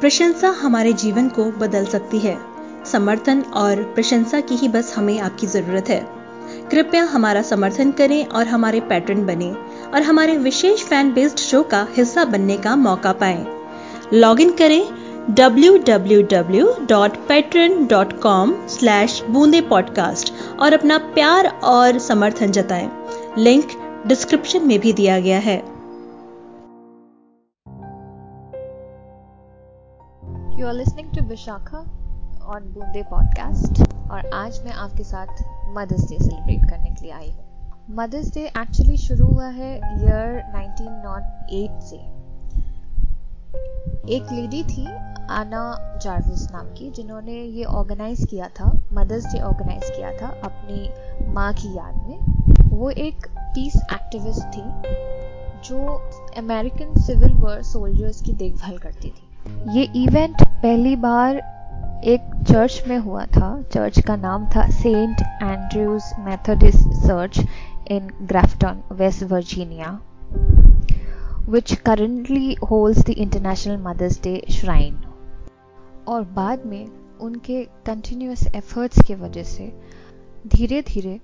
प्रशंसा हमारे जीवन को बदल सकती है। समर्थन और प्रशंसा की ही बस हमें आपकी ज़रूरत है। कृपया हमारा समर्थन करें और हमारे पैटर्न बने और हमारे विशेष फ़ैन बेस्ड शो का हिस्सा बनने का मौका पाएँ। लॉग इन करें www.patreon.com बूंदे पॉडकास्ट और अपना प्यार और समर्थन जताएँ। लिंक डिस्क्रिप्शन में भी दिया गया है। You are listening to Vishakha on Boonde podcast और आज मैं आपके साथ मदर्स डे सेलिब्रेट करने के लिए आई हूँ। मदर्स डे एक्चुअली शुरू हुआ है ईयर 1908 से। एक लेडी थी आना जार्विस नाम की, जिन्होंने ये ऑर्गेनाइज किया था मदर्स डे ऑर्गेनाइज किया था अपनी माँ की याद में। वो एक पीस एक्टिविस्ट थी, जो अमेरिकन सिविल वॉर सोल्जर्स की देखभाल करती थी। ये इवेंट पहली बार एक चर्च में हुआ था। चर्च का नाम था Saint Andrews Methodist Church in Grafton, West Virginia which currently holds the International Mother's Day Shrine और बाद में उनके कंटिन्यूस एफर्ट्स की वजह से धीरे धीरे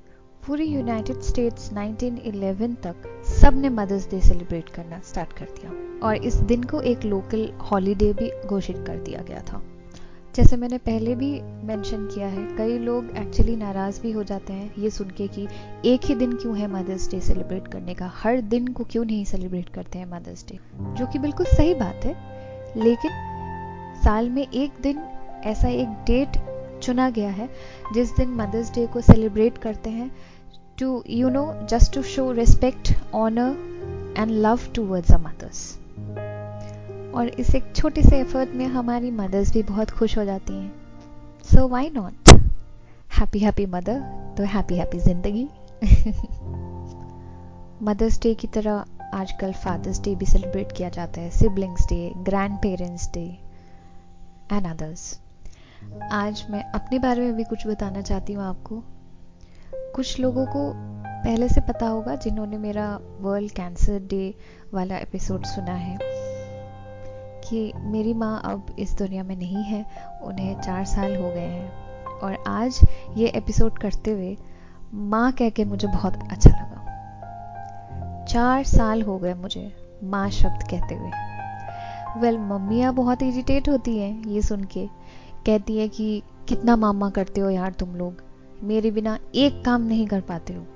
पूरी यूनाइटेड स्टेट्स 1911 तक सबने मदर्स डे सेलिब्रेट करना स्टार्ट कर दिया। और इस दिन को एक लोकल हॉलीडे भी घोषित कर दिया गया था। जैसे मैंने पहले भी मेंशन किया है, कई लोग एक्चुअली नाराज़ भी हो जाते हैं ये सुन के कि एक ही दिन क्यों है मदर्स डे सेलिब्रेट करने का? हर दिन को क्यों नहीं सेलिब्रेट करते हैं मदर्स डे जो कि बिल्कुल सही बात है, लेकिन साल में एक दिन ऐसा एक डेट चुना गया है, जिस दिन मदर्स डे को सेलिब्रेट करते हैं to, you know, just to show respect, honor and love towards our mothers. और इस एक छोटे से एफर्ट में हमारी मदर्स भी बहुत खुश हो जाती हैं। So why not happy happy mother तो हैप्पी हैप्पी ज़िंदगी। मदर्स डे की तरह आजकल फादर्स डे भी सेलिब्रेट किया जाता है। Siblings day grand parents day and others आज मैं अपने बारे में भी कुछ बताना चाहती हूँ आपको। कुछ लोगों को पहले से पता होगा जिन्होंने मेरा वर्ल्ड कैंसर डे वाला एपिसोड सुना है कि मेरी माँ अब इस दुनिया में नहीं है उन्हें चार साल हो गए हैं। और आज ये एपिसोड करते हुए माँ कह के मुझे बहुत अच्छा लगा। चार साल हो गए मुझे माँ शब्द कहते हुए। वेल well, मम्मियाँ बहुत इरिटेट होती हैं ये सुन के। कहती है कि कितना मामा करते हो यार तुम लोग। मेरे बिना एक काम नहीं कर पाते हो।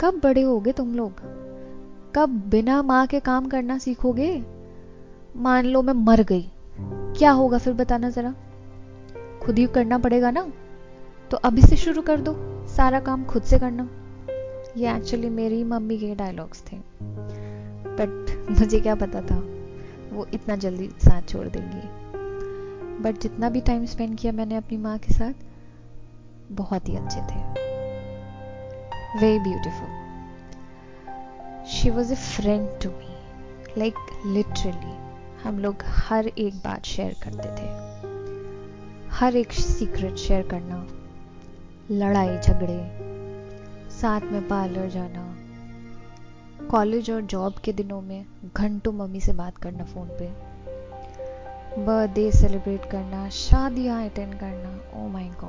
कब बड़े होगे तुम लोग? कब बिना माँ के काम करना सीखोगे? मान लो मैं मर गई। क्या होगा फिर बताना जरा? खुद ही करना पड़ेगा ना? तो अभी से शुरू कर दो, सारा काम खुद से करना। ये एक्चुअली मेरी मम्मी के डायलॉग्स थे। बट मुझे क्या पता था? वो इतना जल्दी साथ छोड़ देंगी। बट जितना भी टाइम स्पेंड किया मैंने अपनी माँ के साथ बहुत ही अच्छे थे। Very beautiful she was a friend to me like literally हम लोग हर एक बात शेयर करते थे। हर एक सीक्रेट शेयर करना। लड़ाई, झगड़े। साथ में पार्लर जाना। कॉलेज और जॉब के दिनों में घंटों मम्मी से बात करना फ़ोन पे। बर्थडे सेलिब्रेट करना, शादियाँ अटेंड करना। ओ माय गॉड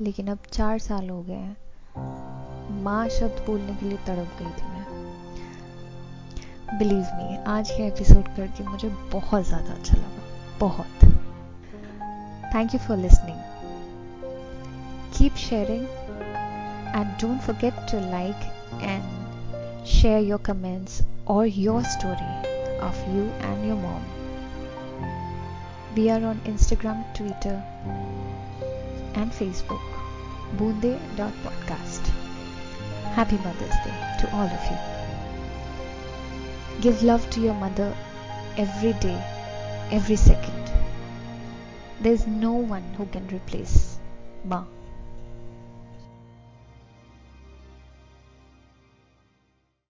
लेकिन अब चार साल हो गए हैं। माँ शब्द बोलने के लिए तड़प गई थी मैं। बिलीव मी आज के एपिसोड करके मुझे बहुत ज़्यादा अच्छा लगा। बहुत। Thank you for listening keep sharing and don't forget to like and share your comments और your story of you and your mom. We are on Instagram, Twitter, and Facebook, boonde.podcast. Happy Mother's Day to all of you. Give love to your mother every day, every second. There's no one who can replace Ma.